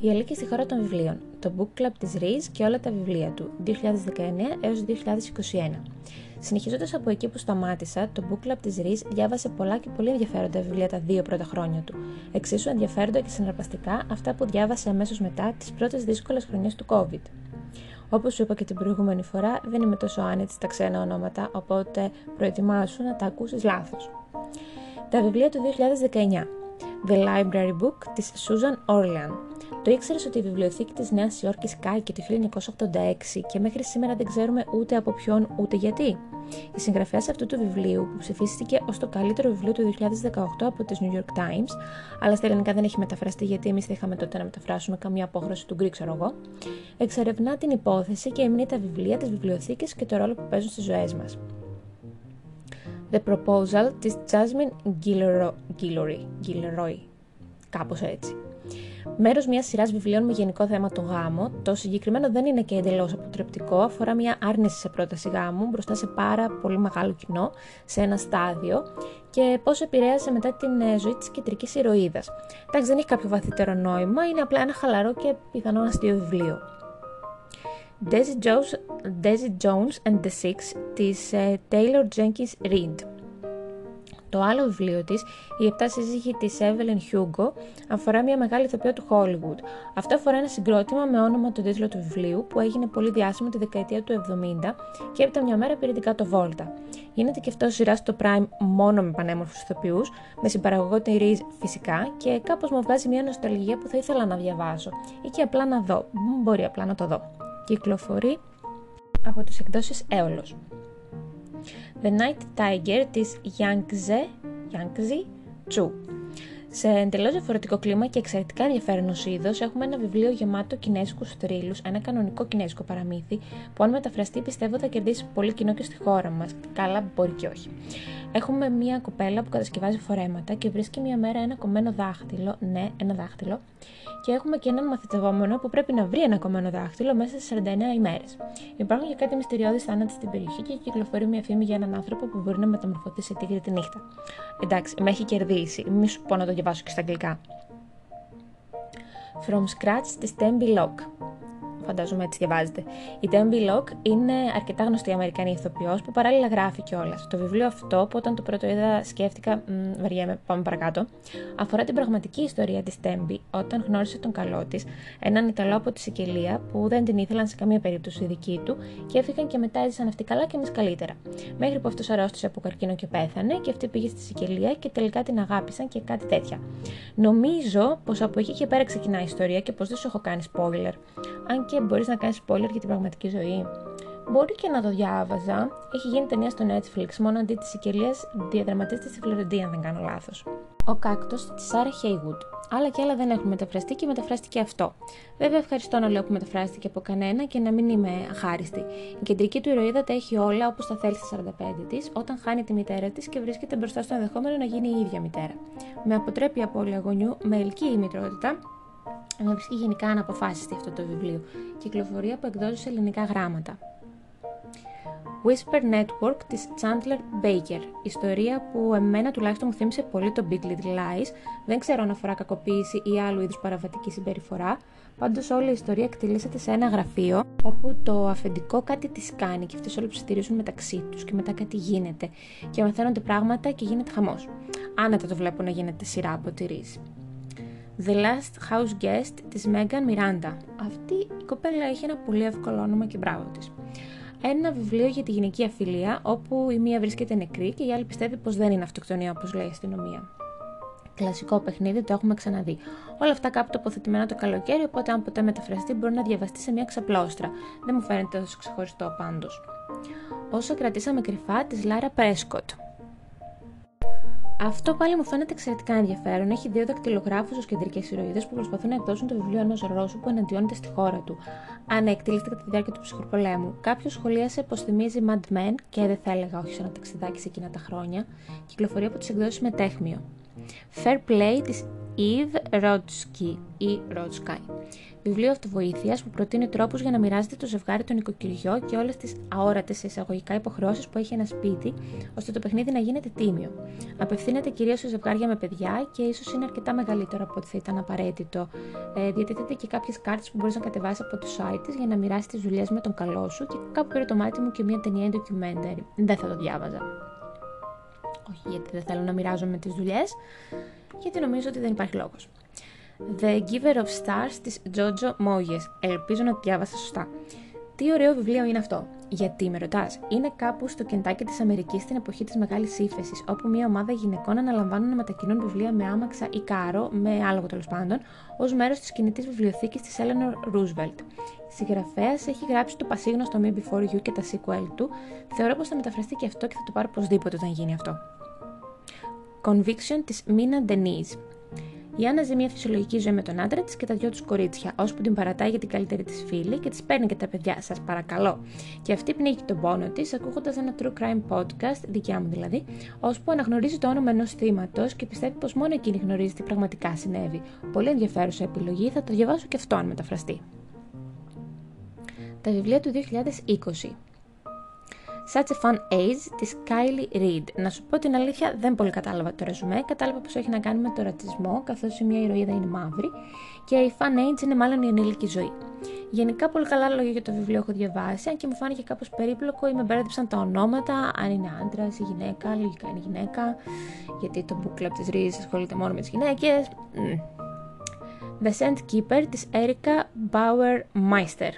Η Αλίκη στη χώρα των βιβλίων, το Book Club της Riz και όλα τα βιβλία του, 2019 έως 2021. Συνεχίζοντα από εκεί που σταμάτησα, το Book Club της Riz διάβασε πολλά και πολύ ενδιαφέροντα βιβλία τα δύο πρώτα χρόνια του. Εξίσου ενδιαφέροντα και συναρπαστικά αυτά που διάβασε αμέσως μετά τις πρώτες δύσκολες χρονιές του COVID. Όπως σου είπα και την προηγούμενη φορά, δεν είμαι τόσο άνετη στα ξένα ονόματα, οπότε προετοιμάσου να τα ακούσεις λάθος. Τα βιβλία του 2019 The Library Book της Susan Orlean. Το ήξερες ότι η βιβλιοθήκη της Νέας Υόρκης κάηκε το 1986 και μέχρι σήμερα δεν ξέρουμε ούτε από ποιον ούτε γιατί. Η συγγραφέας αυτού του βιβλίου, που ψηφίστηκε ως το καλύτερο βιβλίο του 2018 από τις New York Times, αλλά στα ελληνικά δεν έχει μεταφραστεί γιατί εμείς δεν είχαμε τότε να μεταφράσουμε καμία απόχρωση του Greek, ξέρω εγώ, εξερευνά την υπόθεση και εμνεί τα βιβλία, τι βιβλιοθήκε και το ρόλο που παίζουν στις ζωές μας. The Proposal της Jasmine Guillory, Guillory, κάπως έτσι. Μέρος μιας σειράς βιβλίων με γενικό θέμα το γάμο, το συγκεκριμένο δεν είναι και εντελώς αποτρεπτικό, αφορά μια άρνηση σε πρόταση γάμου μπροστά σε πάρα πολύ μεγάλο κοινό, σε ένα στάδιο και πώς επηρέασε μετά την ε, ζωή της κεντρικής ηρωίδας. Εντάξει, δεν έχει κάποιο βαθύτερο νόημα, είναι απλά ένα χαλαρό και πιθανό αστείο βιβλίο. Daisy Jones, Daisy Jones and the Six της uh, Taylor Jenkins Reid. Το άλλο βιβλίο της, «Η επτά σύζυγη της Evelyn Hugo, αφορά μια μεγάλη ηθοποιό του Hollywood. Αυτό αφορά ένα συγκρότημα με όνομα τον τίτλο του βιβλίου που έγινε πολύ διάσημο τη δεκαετία του 70 και έπειτα μια μέρα πήρε την κάτω βόλτα. Γίνεται και αυτό σειρά στο Prime μόνο με πανέμορφους ηθοποιούς, με συμπαραγωγό τη Reese φυσικά και κάπως μου βγάζει μια νοσταλγία που θα ήθελα να διαβάσω ή και απλά να δω. Μπορεί απλά να το δω κυκλοφορεί από τις εκδόσεις Έολος. The Night Tiger της Yangtze, Yangtze Chu. Σε εντελώς διαφορετικό κλίμα και εξαιρετικά ενδιαφέρον ως είδος, έχουμε ένα βιβλίο γεμάτο κινέζικου θρύλους, ένα κανονικό κινέζικο παραμύθι, που αν μεταφραστεί πιστεύω θα κερδίσει πολύ κοινό και στη χώρα μας. Καλά, μπορεί και όχι. Έχουμε μια κοπέλα που κατασκευάζει φορέματα και βρίσκει μια μέρα ένα κομμένο δάχτυλο, ναι, ένα δάχτυλο, και έχουμε και έναν μαθητευόμενο που πρέπει να βρει ένα κομμένο δάχτυλο μέσα σε 49 ημέρες. Υπάρχουν και κάτι μυστηριώδεις θάνατοι στην περιοχή και κυκλοφορεί μια φήμη για έναν άνθρωπο που μπορεί να μεταμορφωθεί σε τίγρη τη νύχτα. Εντάξει, με έχει κερδίσει, μη σου πω να το διαβάσω και στα αγγλικά. From Scratch τη Tembi Lock φαντάζομαι έτσι διαβάζεται. Η Debbie Locke είναι αρκετά γνωστή Αμερικανή ηθοποιός που παράλληλα γράφει κιόλας. Το βιβλίο αυτό, που όταν το πρώτο είδα, σκέφτηκα, μ, βαριέμαι, πάμε παρακάτω, αφορά την πραγματική ιστορία της Τέμπι όταν γνώρισε τον καλό της, έναν Ιταλό από τη Σικελία που δεν την ήθελαν σε καμία περίπτωση δική του και έφυγαν και μετά έζησαν αυτοί καλά και εμείς καλύτερα. Μέχρι που αυτός αρρώστησε από καρκίνο και πέθανε και αυτή πήγε στη Σικελία και τελικά την αγάπησαν και κάτι τέτοια. Νομίζω πως από εκεί και πέρα ξεκινάει η ιστορία και πως δεν σου έχω κάνει spoiler. Αν και μπορείς να κάνεις spoiler για την πραγματική ζωή. Μπορεί και να το διάβαζα. Έχει γίνει ταινία στο Netflix, μόνο αντί τη Σικελία διαδραματίζεται στη Φλωρεντία, αν δεν κάνω λάθος. Ο κάκτος της Σάρα Χέιγουτ. Άλλα και άλλα δεν έχουν μεταφραστεί και μεταφράστηκε αυτό. Βέβαια, ευχαριστώ να λέω που μεταφράστηκε από κανένα και να μην είμαι αχάριστη. Η κεντρική του ηρωίδα τα έχει όλα όπως τα θέλει στα 45 της, όταν χάνει τη μητέρα της και βρίσκεται μπροστά στο ενδεχόμενο να γίνει η ίδια μητέρα. Με αποτρέπει απώλεια γονιού, με ελκύει η μητρότητα, με βρίσκει γενικά αναποφάσιστη αυτό το βιβλίο. Κυκλοφορεί από εκδόσεις σε ελληνικά γράμματα. Whisper Network της Chandler Baker. Ιστορία που εμένα τουλάχιστον μου θύμισε πολύ το Big Little Lies. Δεν ξέρω αν αφορά κακοποίηση ή άλλου είδους παραβατική συμπεριφορά. Πάντως όλη η ιστορία εκτελήσεται σε ένα γραφείο όπου το αφεντικό κάτι τη κάνει και αυτές όλοι ψιθυρίζουν μεταξύ τους και μετά κάτι γίνεται και μαθαίνονται πράγματα και γίνεται χαμός. Άνετα το βλέπω να γίνεται σειρά από τη ρίση. The Last House Guest της Megan Miranda. Αυτή η κοπέλα έχει ένα πολύ εύκολο όνομα και μπράβο της. Ένα βιβλίο για τη γυναική αφιλία, όπου η μία βρίσκεται νεκρή και η άλλη πιστεύει πως δεν είναι αυτοκτονία όπως λέει η αστυνομία. Κλασικό παιχνίδι, το έχουμε ξαναδεί. Όλα αυτά κάπου τοποθετημένα το καλοκαίρι, οπότε αν ποτέ μεταφραστεί μπορεί να διαβαστεί σε μια ξαπλώστρα. Δεν μου φαίνεται τόσο ξεχωριστό πάντως. Όσο κρατήσαμε κρυφά της Λάρα Πρέσκοτ. Αυτό πάλι μου φαίνεται εξαιρετικά ενδιαφέρον. Έχει δύο δακτυλογράφους ως κεντρικές ηρωίδες που προσπαθούν να εκδώσουν το βιβλίο ενός Ρώσου που εναντιώνεται στη χώρα του. Αν εκτελείται κατά τη διάρκεια του ψυχροπολέμου. Κάποιος σχολίασε πως θυμίζει Mad Men και δεν θα έλεγα όχι σε ένα ταξιδάκι σε εκείνα τα χρόνια. Κυκλοφορεί από τις εκδόσεις Μετέχμιο. Fair Play της Eve Rodsky ή Rodsky. Βιβλίο αυτοβοήθειας που προτείνει τρόπους για να μοιράζεται το ζευγάρι το νοικοκυριό και όλες τις αόρατες εισαγωγικά υποχρεώσεις που έχει ένα σπίτι, ώστε το παιχνίδι να γίνεται τίμιο. Απευθύνεται κυρίως σε ζευγάρια με παιδιά και ίσως είναι αρκετά μεγαλύτερο από ό,τι θα ήταν απαραίτητο. Ε, διατίθεται και κάποιες κάρτες που μπορείς να κατεβάσεις από το site της για να μοιράσεις τις δουλειές με τον καλό σου και κάπου πήρε το μάτι μου και μια ταινία documentary. Δεν θα το διάβαζα. Όχι γιατί δεν θέλω να μοιράζομαι τις δουλειές, γιατί νομίζω ότι δεν υπάρχει λόγος. The Giver of Stars της Jojo Moyes. Ελπίζω να διάβασα σωστά. Τι ωραίο βιβλίο είναι αυτό. Γιατί με ρωτάς, είναι κάπου στο κεντάκι της Αμερικής στην εποχή της μεγάλης ύφεσης, όπου μια ομάδα γυναικών αναλαμβάνουν να μετακινούν βιβλία με άμαξα ή κάρο, με άλογο τέλος πάντων, ως μέρος της κινητής βιβλιοθήκης της Eleanor Roosevelt. Η συγγραφέας έχει γράψει το πασίγνωστο Me Before You και τα sequel του. Θεωρώ πως θα μεταφραστεί και αυτό και θα το πάρω οπωσδήποτε όταν γίνει αυτό. Conviction της Mina Denise. Η Άννα ζει μια φυσιολογική ζωή με τον άντρα της και τα δυο τους κορίτσια, ώσπου την παρατάει για την καλύτερη της φίλη και της παίρνει και τα παιδιά, σας παρακαλώ. Και αυτή πνίγει τον πόνο της, ακούγοντας ένα true crime podcast, δικιά μου δηλαδή, ώσπου αναγνωρίζει το όνομα ενός θύματος και πιστεύει πως μόνο εκείνη γνωρίζει τι πραγματικά συνέβη. Πολύ ενδιαφέρουσα επιλογή, θα το διαβάσω και αυτό αν μεταφραστεί. Τα βιβλία του 2020. Such a Fun Age τη Kylie Reid. Να σου πω την αλήθεια, δεν πολύ κατάλαβα το ρεζουμέ. Κατάλαβα πως έχει να κάνει με το ρατσισμό, καθώς η μία ηρωίδα είναι μαύρη και η Fun Age είναι μάλλον η ενήλικη ζωή. Γενικά, πολύ καλά λόγια για το βιβλίο έχω διαβάσει, αν και μου φάνηκε κάπως περίπλοκο ή με μπέρδεψαν τα ονόματα, αν είναι άντρας ή γυναίκα, λογικά είναι γυναίκα, γιατί το book club της Reid ασχολείται μόνο με τις γυναίκες. The Sand Keeper της Erika Bauer Meister.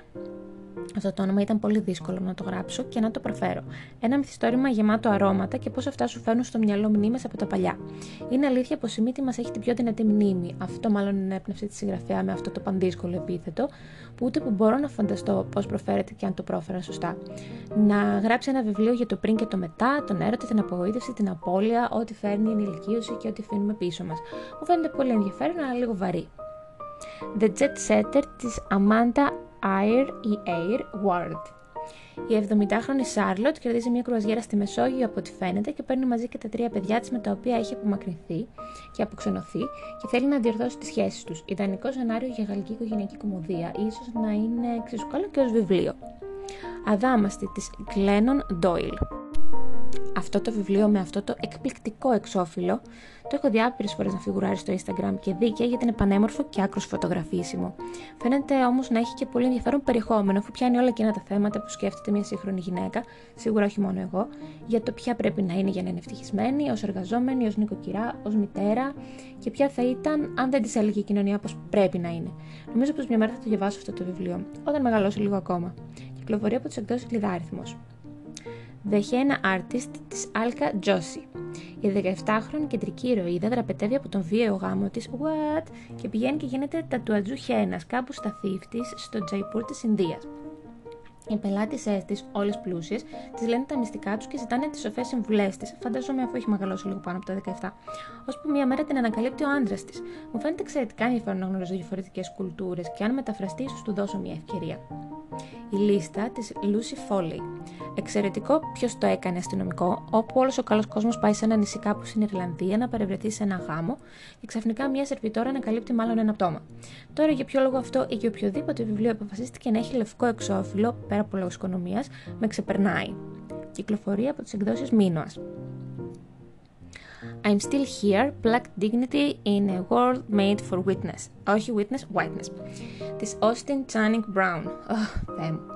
Αυτό το όνομα ήταν πολύ δύσκολο να το γράψω και να το προφέρω. Ένα μυθιστόρημα γεμάτο αρώματα και πώς αυτά σου φέρνουν στο μυαλό μνήμες από τα παλιά. Είναι αλήθεια πως η μύτη μας έχει την πιο δυνατή μνήμη. Αυτό μάλλον είναι έπνευση της συγγραφέα με αυτό το πανδύσκολο επίθετο, που ούτε που μπορώ να φανταστώ πώς προφέρεται και αν το πρόφερα σωστά. Να γράψει ένα βιβλίο για το πριν και το μετά, τον έρωτα, την απογοήτευση, την απώλεια, ό,τι φέρνει η ενηλικίωση και ό,τι αφήνουμε πίσω μας. Μου φαίνεται πολύ ενδιαφέρον, αλλά λίγο βαρύ. The Jet Setter της Amanda Air ή Air Ward. Η 70χρονη Σάρλοτ κερδίζει μια κρουαζιέρα στη Μεσόγειο από ό,τι φαίνεται και παίρνει μαζί και τα τρία παιδιά της με τα οποία έχει απομακρυνθεί και αποξενωθεί και θέλει να διορθώσει τις σχέσεις τους. Ιδανικό σενάριο για γαλλική οικογενειακή κομμωδία, ίσως να είναι εξίσου καλό και ως βιβλίο. Αδάμαστη της Glennon Doyle αυτό το βιβλίο με αυτό το εκπληκτικό εξώφυλλο το έχω δει άπειρες φορές να φιγουράρει στο Instagram και δίκαια γιατί είναι πανέμορφο και άκρος φωτογραφίσιμο. Φαίνεται όμως να έχει και πολύ ενδιαφέρον περιεχόμενο, αφού πιάνει όλα εκείνα τα θέματα που σκέφτεται μια σύγχρονη γυναίκα, σίγουρα όχι μόνο εγώ, για το ποια πρέπει να είναι για να είναι ευτυχισμένη, ως εργαζόμενη, ως νοικοκυρά, ως μητέρα και ποια θα ήταν αν δεν της έλεγε η κοινωνία πω πρέπει να είναι. Νομίζω πως μια μέρα θα το διαβάσω αυτό το βιβλίο, όταν μεγαλώσω λίγο ακόμα. Κυκλοφορεί από του εκδόσεις Λιδάριθμο. The Henna Artist της Alka Joshi. Η 17χρονη κεντρική ηρωίδα δραπετεύει από τον βίαιο γάμο της What? και πηγαίνει και γίνεται τατουατζού χένας κάπου στα θύφ της στο Τζαϊπούρ της Ινδίας. Οι πελάτησε της, όλες πλούσιες, τη λένε τα μυστικά τους και ζητάνε τις σοφές συμβουλές της. Φαντάζομαι αφού έχει μεγαλώσει λίγο πάνω από τα 17. Ώσπου μία μέρα την ανακαλύπτει ο άντρα της. Μου φαίνεται εξαιρετικά ενδιαφέρον να γνωρίζω διαφορετικές κουλτούρες και αν μεταφραστεί, ίσως του δώσω μια ευκαιρία. Η λίστα της Lucy Foley. Εξαιρετικό ποιος το έκανε αστυνομικό, όπου όλος ο καλός κόσμος πάει σε ένα νησί κάπου στην Ιρλανδία να παρευρεθεί σε ένα γάμο και ξαφνικά μια σερβιτόρα ανακαλύπτει μάλλον ένα πτώμα. Τώρα για ποιο λόγο αυτό ή για οποιοδήποτε βιβλίο αποφασίστηκε να έχει λευκό εξώφυλλο, πέρα από λόγου οικονομίας, με ξεπερνάει. Κυκλοφορεί από τις εκδόσεις Μίνωα. I'm still here, black dignity in a world made for witness. Όχι witness, whiteness. Της Austin Channing Brown. Oh,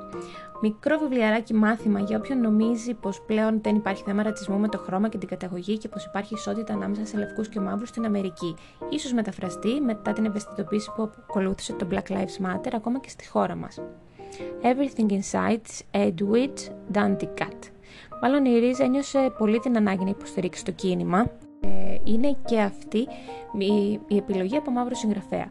Μικρό βιβλιαράκι μάθημα για όποιον νομίζει πως πλέον δεν υπάρχει θέμα ρατσισμού με το χρώμα και την καταγωγή και πως υπάρχει ισότητα ανάμεσα σε λευκούς και μαύρους στην Αμερική. σω μεταφραστεί μετά την ευαισθητοποίηση που ακολούθησε το Black Lives Matter ακόμα και στη χώρα μας. Everything Inside Edwidge Dante Cat. Μάλλον η Ρίζα ένιωσε πολύ την ανάγκη να υποστηρίξει το κίνημα. Ε, είναι και αυτή η, η επιλογή από μαύρο συγγραφέα.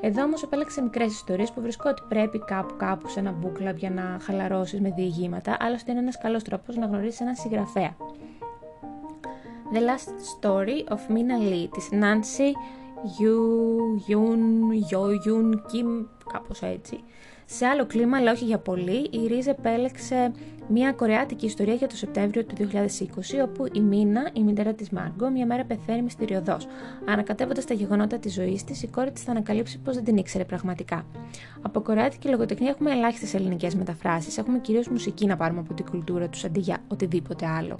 Εδώ όμως επέλεξε μικρές ιστορίες που βρισκώ ότι πρέπει κάπου κάπου σε ένα book club για να χαλαρώσεις με διηγήματα, άλλωστε είναι ένας καλός τρόπος να γνωρίσεις έναν συγγραφέα. The Last Story of Mina Lee της Nancy Yun Kim, κάπως έτσι. Σε άλλο κλίμα, αλλά όχι για πολύ, η Ρίζ επέλεξε Μια κορεάτικη ιστορία για το Σεπτέμβριο του 2020, όπου η Μίνα, η μητέρα της Μάργκο, μια μέρα πεθαίνει μυστηριωδώς. Ανακατεύοντας τα γεγονότα της ζωής της, η κόρη της θα ανακαλύψει πως δεν την ήξερε πραγματικά. Από κορεάτικη λογοτεχνία έχουμε ελάχιστες ελληνικές μεταφράσεις. Έχουμε κυρίως μουσική να πάρουμε από την κουλτούρα τους αντί για οτιδήποτε άλλο.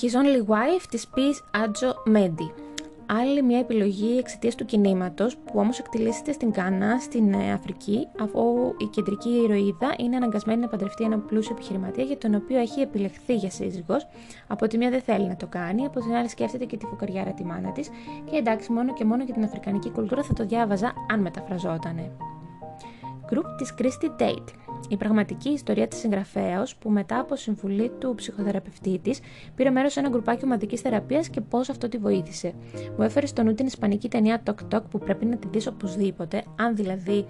His Only Wife της Peace Adjo Medi άλλη μια επιλογή εξαιτίας του κινήματος, που όμως εκτελήσεται στην Κάνα, στην ε, Αφρική, αφού η κεντρική ηρωίδα είναι αναγκασμένη να παντρευτεί έναν πλούσιο επιχειρηματία για τον οποίο έχει επιλεχθεί για σύζυγος. Από τη μία δεν θέλει να το κάνει, από την άλλη σκέφτεται και τη φουκαριάρα τη μάνα της. Και εντάξει, μόνο και μόνο για την αφρικανική κουλτούρα θα το διάβαζα αν μεταφραζότανε. Group της Christy Tate. Η πραγματική ιστορία της συγγραφέα που μετά από συμβουλή του ψυχοθεραπευτή της πήρε μέρος σε ένα γκρουπάκι ομαδικής θεραπείας και πώς αυτό τη βοήθησε. Μου έφερε στο νου την ισπανική ταινία Tok Tok που πρέπει να τη δεις οπωσδήποτε, αν δηλαδή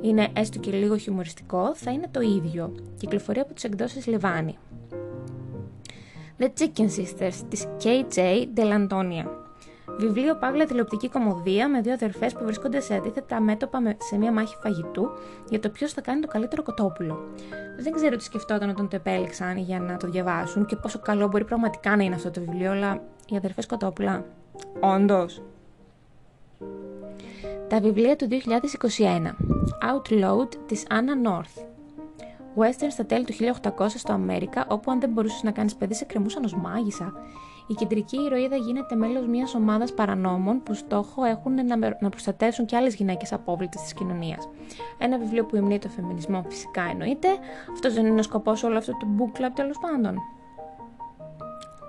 είναι έστω και λίγο χιουμοριστικό, θα είναι το ίδιο. Κυκλοφορεί από τις εκδόσεις Λιβάνι. The Chicken Sisters της KJ Delantonia. Βιβλίο Παύλα τηλεοπτική κομμωδία με δύο αδερφές που βρίσκονται σε αντίθετα μέτωπα σε μια μάχη φαγητού για το ποιος θα κάνει το καλύτερο κοτόπουλο. Δεν ξέρω τι σκεφτόταν όταν το επέλεξαν για να το διαβάσουν και πόσο καλό μπορεί πραγματικά να είναι αυτό το βιβλίο, αλλά οι αδερφές κοτόπουλα. Όντως. Τα βιβλία του 2021. Outload της Anna North. Western στα τέλη του 1800 στο Αμέρικα, όπου αν δεν μπορούσες να κάνεις παιδί, σε κρεμούσαν ως μάγισσα. Η κεντρική ηρωίδα γίνεται μέλος μιας ομάδας παρανόμων που στόχο έχουν να προστατεύσουν και άλλες γυναίκες απόβλητες της κοινωνίας. Ένα βιβλίο που υμνεί το φεμινισμό, φυσικά εννοείται. Αυτός δεν είναι ο σκοπός όλο αυτό του book club τέλος πάντων.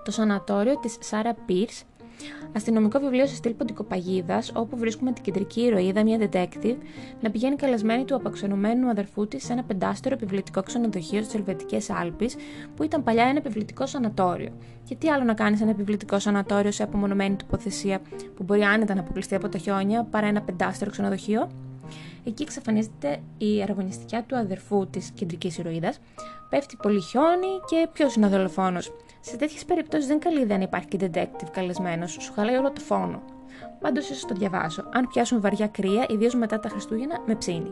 Το σανατόριο της Σάρα Pierce Αστυνομικό βιβλίο σε στυλ ποντικοπαγίδας, όπου βρίσκουμε την κεντρική ηρωίδα, μια detective, να πηγαίνει καλεσμένη του απαξιωμένου αδερφού της σε ένα πεντάστερο επιβλητικό ξενοδοχείο στις Ελβετικές Άλπε, που ήταν παλιά ένα επιβλητικό σανατόριο. Και τι άλλο να κάνεις ένα επιβλητικό σανατόριο σε απομονωμένη τοποθεσία που μπορεί άνετα να αποκλειστεί από τα χιόνια παρά ένα πεντάστερο ξενοδοχείο; Εκεί εξαφανίζεται η αραγωνιστικιά του αδερφού της κεντρικής ηρωίδας, πέφτει πολύ χιόνι και ποιος είναι ο δολοφόνος; Σε τέτοιες περιπτώσεις δεν καλή ιδέα να υπάρχει και detective καλεσμένος, σου χαλάει όλο το φόνο. Πάντως ίσως το διαβάσω. Αν πιάσουν βαριά κρύα, ιδίως μετά τα Χριστούγεννα, με ψήνει.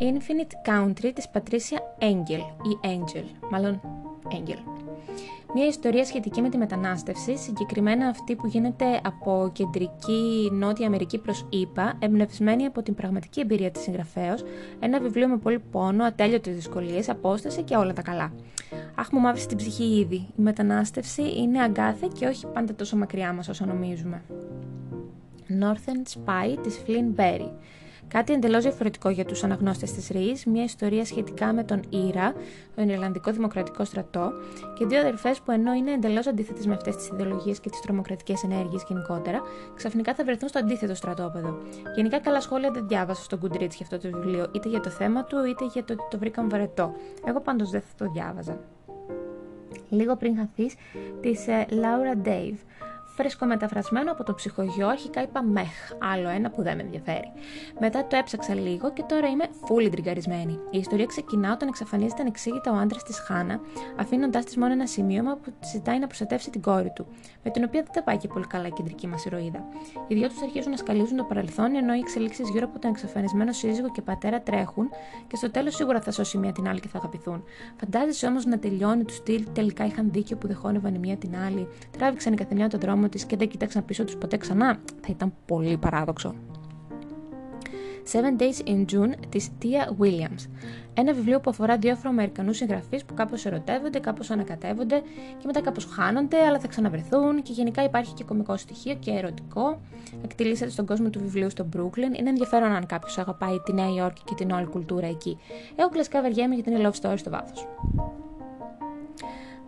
Infinite Country της Patricia Angel ή Angel, μάλλον Angel. Μια ιστορία σχετική με τη μετανάστευση, συγκεκριμένα αυτή που γίνεται από κεντρική Νότια Αμερική προς ΗΠΑ, εμπνευσμένη από την πραγματική εμπειρία της συγγραφέως, ένα βιβλίο με πολύ πόνο, ατέλειωτες δυσκολίες, απόσταση και όλα τα καλά. Αχ, μου μαύρησε την ψυχή ήδη. Η μετανάστευση είναι αγκάθι και όχι πάντα τόσο μακριά μας όσο νομίζουμε. Northern Spy της Flynn Berry. Κάτι εντελώς διαφορετικό για τους αναγνώστες της ΡΙΗ, μια ιστορία σχετικά με τον Ήρα, τον Ιρλανδικό Δημοκρατικό Στρατό, και δύο αδερφές που ενώ είναι εντελώς αντίθετες με αυτές τις ιδεολογίες και τις τρομοκρατικές ενέργειες γενικότερα, ξαφνικά θα βρεθούν στο αντίθετο στρατόπεδο. Γενικά, καλά σχόλια δεν διάβασα στο Goodreads για αυτό το βιβλίο, είτε για το θέμα του, είτε για το ότι το βρήκαν βαρετό. Εγώ πάντως δεν θα το διάβαζα. Λίγο πριν χαθείς, της Laura Dave φρέσκο μεταφρασμένο από το ψυχογειό, αρχικά είπα μεχ, άλλο ένα που δεν με ενδιαφέρει. Μετά το έψαξα λίγο και τώρα είμαι fully τριγκαρισμένη. Η ιστορία ξεκινά όταν εξαφανίζεται ανεξήγητα ο άντρας της Χάνα, αφήνοντάς της μόνο ένα σημείωμα που τη ζητάει να προστατεύσει την κόρη του, με την οποία δεν τα πάει και πολύ καλά η κεντρική μας ηρωίδα. Οι δυο τους αρχίζουν να σκαλίζουν το παρελθόν, ενώ οι εξελίξεις γύρω από τον εξαφανισμένο σύζυγο και πατέρα τρέχουν και στο τέλος σίγουρα θα σώσει μία την άλλη και θα αγαπηθούν. Φαντάζεσαι όμως να τελειώνει του στυλ τελικά είχαν δίκιο που δεχόνευαν η μία την άλλη, τράβηξαν η καθεμιά τον δρόμο τη και δεν κοίταξαν πίσω τους ποτέ ξανά, θα ήταν πολύ παράδοξο. Seven Days in June της Tia Williams. Ένα βιβλίο που αφορά δύο Αφροαμερικανούς συγγραφείς που κάπως ερωτεύονται, κάπως ανακατεύονται και μετά κάπως χάνονται, αλλά θα ξαναβρεθούν και γενικά υπάρχει και κομικό στοιχείο και ερωτικό. Εκτελήσεται στον κόσμο του βιβλίου στο Brooklyn. Είναι ενδιαφέρον αν κάποιος αγαπάει τη Νέα Υόρκη και την όλη κουλτούρα εκεί. Εγώ κλασικά βαριέμαι γιατί είναι love story στο βάθος.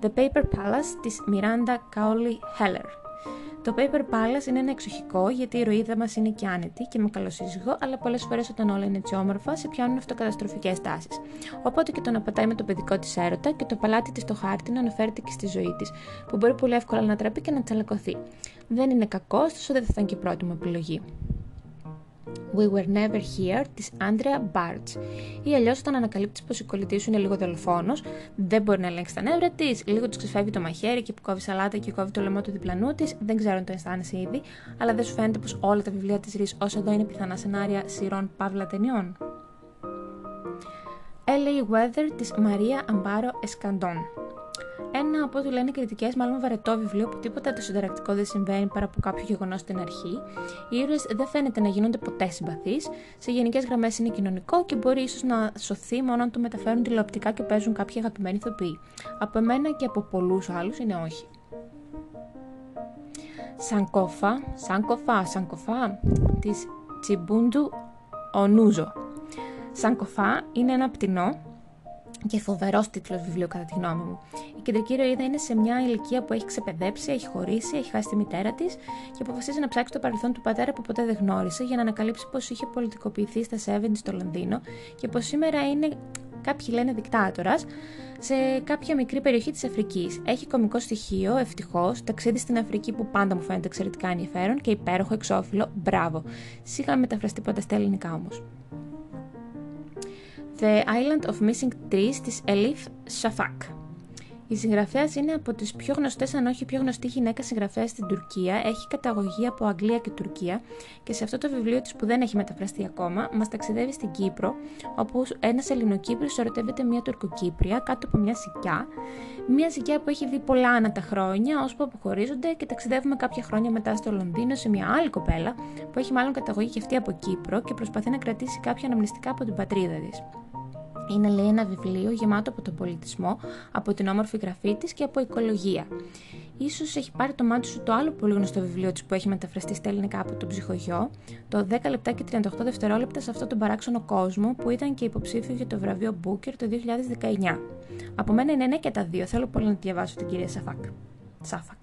The Paper Palace της Miranda Cowley Heller. Το Paper Palace είναι ένα εξοχικό γιατί η ηρωίδα μας είναι και άνετη και με καλό σύζυγο, αλλά πολλές φορές όταν όλα είναι έτσι όμορφα, σε πιάνουν αυτοκαταστροφικές τάσεις. Οπότε και το να πατάει με το παιδικό της έρωτα και το παλάτι της στο χάρτη να αναφέρεται και στη ζωή της, που μπορεί πολύ εύκολα να τραπεί και να τσαλακωθεί. Δεν είναι κακό, ωστόσο δεν θα ήταν και η πρώτη μου επιλογή. We Were Never Here της Άντρεα Μπάρτς. Ή αλλιώς όταν ανακαλύπτεις πως η κολλητή σου είναι λίγο δολοφόνος, δεν μπορεί να ελέγξει τα νεύρα της, λίγο της ξεφεύγει το μαχαίρι και που κόβει σαλάτα και κόβει το λαιμό του διπλανού της, δεν ξέρω αν το αισθάνεσαι ήδη, αλλά δεν σου φαίνεται πως όλα τα βιβλία της Ρης ως εδώ είναι πιθανά σενάρια σειρών παύλα ταινιών. LA Weather της Μαρία Αμπάρο Εσκαντών. Ένα από ό,τι λένε κριτικές, μάλλον βαρετό βιβλίο που τίποτα το συνταρακτικό δεν συμβαίνει παρά από κάποιο γεγονός στην αρχή. Οι ήρωες δεν φαίνεται να γίνονται ποτέ συμπαθείς. Σε γενικές γραμμές είναι κοινωνικό και μπορεί ίσως να σωθεί μόνο αν το μεταφέρουν τηλεοπτικά και παίζουν κάποιοι αγαπημένοι ηθοποιοί. Από εμένα και από πολλούς άλλους είναι όχι. Σανκόφα, Σανκοφά, Σανκοφά, της Τσιμπούντου Ονούζο. Σανκοφά είναι ένα πτηνό και φοβερό τίτλος βιβλίου, κατά τη γνώμη μου. Η κεντρική ηρωίδα είναι σε μια ηλικία που έχει ξεπεδέψει, έχει χωρίσει, έχει χάσει τη μητέρα της και αποφασίζει να ψάξει το παρελθόν του πατέρα που ποτέ δεν γνώρισε για να ανακαλύψει πω είχε πολιτικοποιηθεί στα 70 στο Λονδίνο και πως σήμερα είναι, κάποιοι λένε, δικτάτορας σε κάποια μικρή περιοχή της Αφρικής. Έχει κομικό στοιχείο, ευτυχώς, ταξίδι στην Αφρική που πάντα μου φαίνεται εξαιρετικά ενδιαφέρον και υπέροχο εξώφυλλο, μπράβο. Σίγα μεταφραστεί ποτέ στα ελληνικά όμως. The Island of Missing Trees της Elif Shafak. Η συγγραφέας είναι από τις πιο γνωστές, αν όχι πιο γνωστή γυναίκα συγγραφέας στην Τουρκία. Έχει καταγωγή από Αγγλία και Τουρκία και σε αυτό το βιβλίο της που δεν έχει μεταφραστεί ακόμα, μας ταξιδεύει στην Κύπρο, όπου ένας Ελληνοκύπριος ερωτεύεται μια Τουρκοκύπρια κάτω από μια σικιά. Μια σικιά που έχει δει πολλά ανά τα χρόνια, ώσπου αποχωρίζονται και ταξιδεύουμε κάποια χρόνια μετά στο Λονδίνο σε μια άλλη κοπέλα, που έχει μάλλον καταγωγή και αυτή από Κύπρο και προσπαθεί να κρατήσει κάποια αναμνηστικά από την πατρίδα της. Είναι λέει ένα βιβλίο γεμάτο από τον πολιτισμό, από την όμορφη γραφή της και από οικολογία. Ίσως έχει πάρει το μάτι σου το άλλο πολύ γνωστό βιβλίο της που έχει μεταφραστεί στα ελληνικά από τον ψυχογειό, το 10 λεπτά και 38 δευτερόλεπτα σε αυτόν τον παράξενο κόσμο που ήταν και υποψήφιο για το βραβείο Booker το 2019. Από μένα είναι ναι και τα δύο, θέλω πολύ να τη διαβάσω την κυρία Σαφάκ. Σάφακ.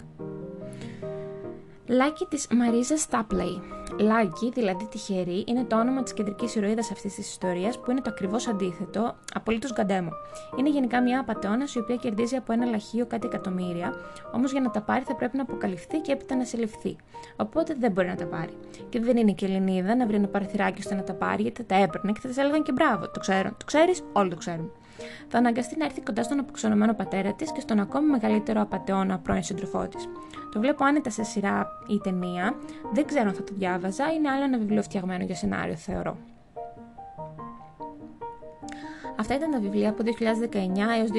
Λάκι της Μαρίζας Στάπλεϊ. Λάκι, δηλαδή τυχερή, είναι το όνομα της κεντρικής ηρωίδας αυτής της ιστορίας που είναι το ακριβώς αντίθετο, απολύτως γκαντέμο. Είναι γενικά μια απαταιώνας η οποία κερδίζει από ένα λαχείο κάτι εκατομμύρια, όμως για να τα πάρει θα πρέπει να αποκαλυφθεί και έπειτα να συλληφθεί. Οπότε δεν μπορεί να τα πάρει. Και δεν είναι και Ελληνίδα να βρει ένα παραθυράκι ώστε να τα πάρει, γιατί θα τα έπαιρνε και θα τη έλεγαν και μπράβο. Το ξέρω. Το ξέρεις, όλοι το ξέρουν. Θα αναγκαστεί να έρθει κοντά στον αποξενωμένο πατέρα της και στον ακόμη μεγαλύτερο απαταιώνα πρώην σύντροφό της. Το βλέπω άνετα σε σειρά ή ταινία. Δεν ξέρω αν θα το διάβαζα. Είναι άλλο ένα βιβλίο φτιαγμένο για σενάριο, θεωρώ. Αυτά ήταν τα βιβλία από 2019 έως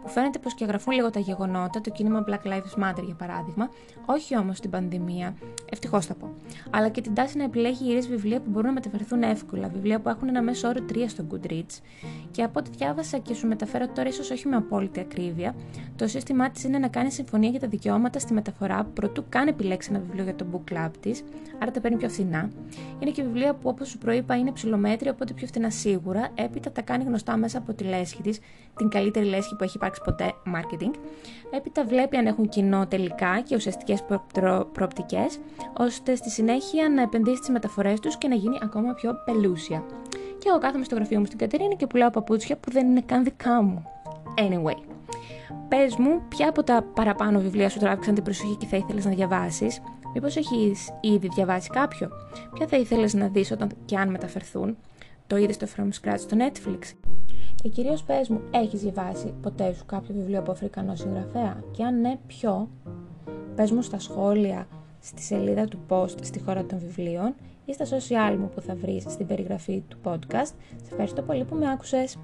2021 που φαίνεται πως και γραφούν λίγο τα γεγονότα, το κίνημα Black Lives Matter για παράδειγμα, όχι όμως την πανδημία, ευτυχώς θα πω, αλλά και την τάση να επιλέγει γυρίες βιβλία που μπορούν να μεταφερθούν εύκολα, βιβλία που έχουν ένα μέσο όρο 3 στο Goodreads. Και από ό,τι διάβασα και σου μεταφέρω τώρα, ίσως όχι με απόλυτη ακρίβεια, το σύστημά της είναι να κάνει συμφωνία για τα δικαιώματα στη μεταφορά προτού καν επιλέξει ένα βιβλίο για το book club της, άρα τα παίρνει πιο φθηνά. Είναι και βιβλία που όπως σου προείπα είναι ψηλομέτρια, οπότε πιο φθηνά σίγουρα, έπειτα τα κάνει γνωστά μέσα από τη λέσχη της, την καλύτερη λέσχη που έχει υπάρξει ποτέ marketing. Έπειτα βλέπει αν έχουν κοινό τελικά και ουσιαστικές προοπτικές, ώστε στη συνέχεια να επενδύσει τι μεταφορές τους και να γίνει ακόμα πιο πελούσια. Και εγώ κάθομαι στο γραφείο μου στην Κατερίνα και πουλάω παπούτσια που δεν είναι καν δικά μου. Anyway, πες μου, ποια από τα παραπάνω βιβλία σου τράβηξαν την προσοχή και θα ήθελες να διαβάσεις, Μήπως έχεις ήδη διαβάσει κάποιο, ποια θα ήθελες να δεις όταν και αν μεταφερθούν, το είδες στο From Scratch στο Netflix; Και κυρίως πες μου, έχεις διαβάσει ποτέ σου κάποιο βιβλίο από Αφρικανό συγγραφέα, και αν ναι, ποιο; Πες μου στα σχόλια στη σελίδα του post στη χώρα των βιβλίων ή στα social μου που θα βρεις στην περιγραφή του podcast. Σε ευχαριστώ πολύ που με άκουσες.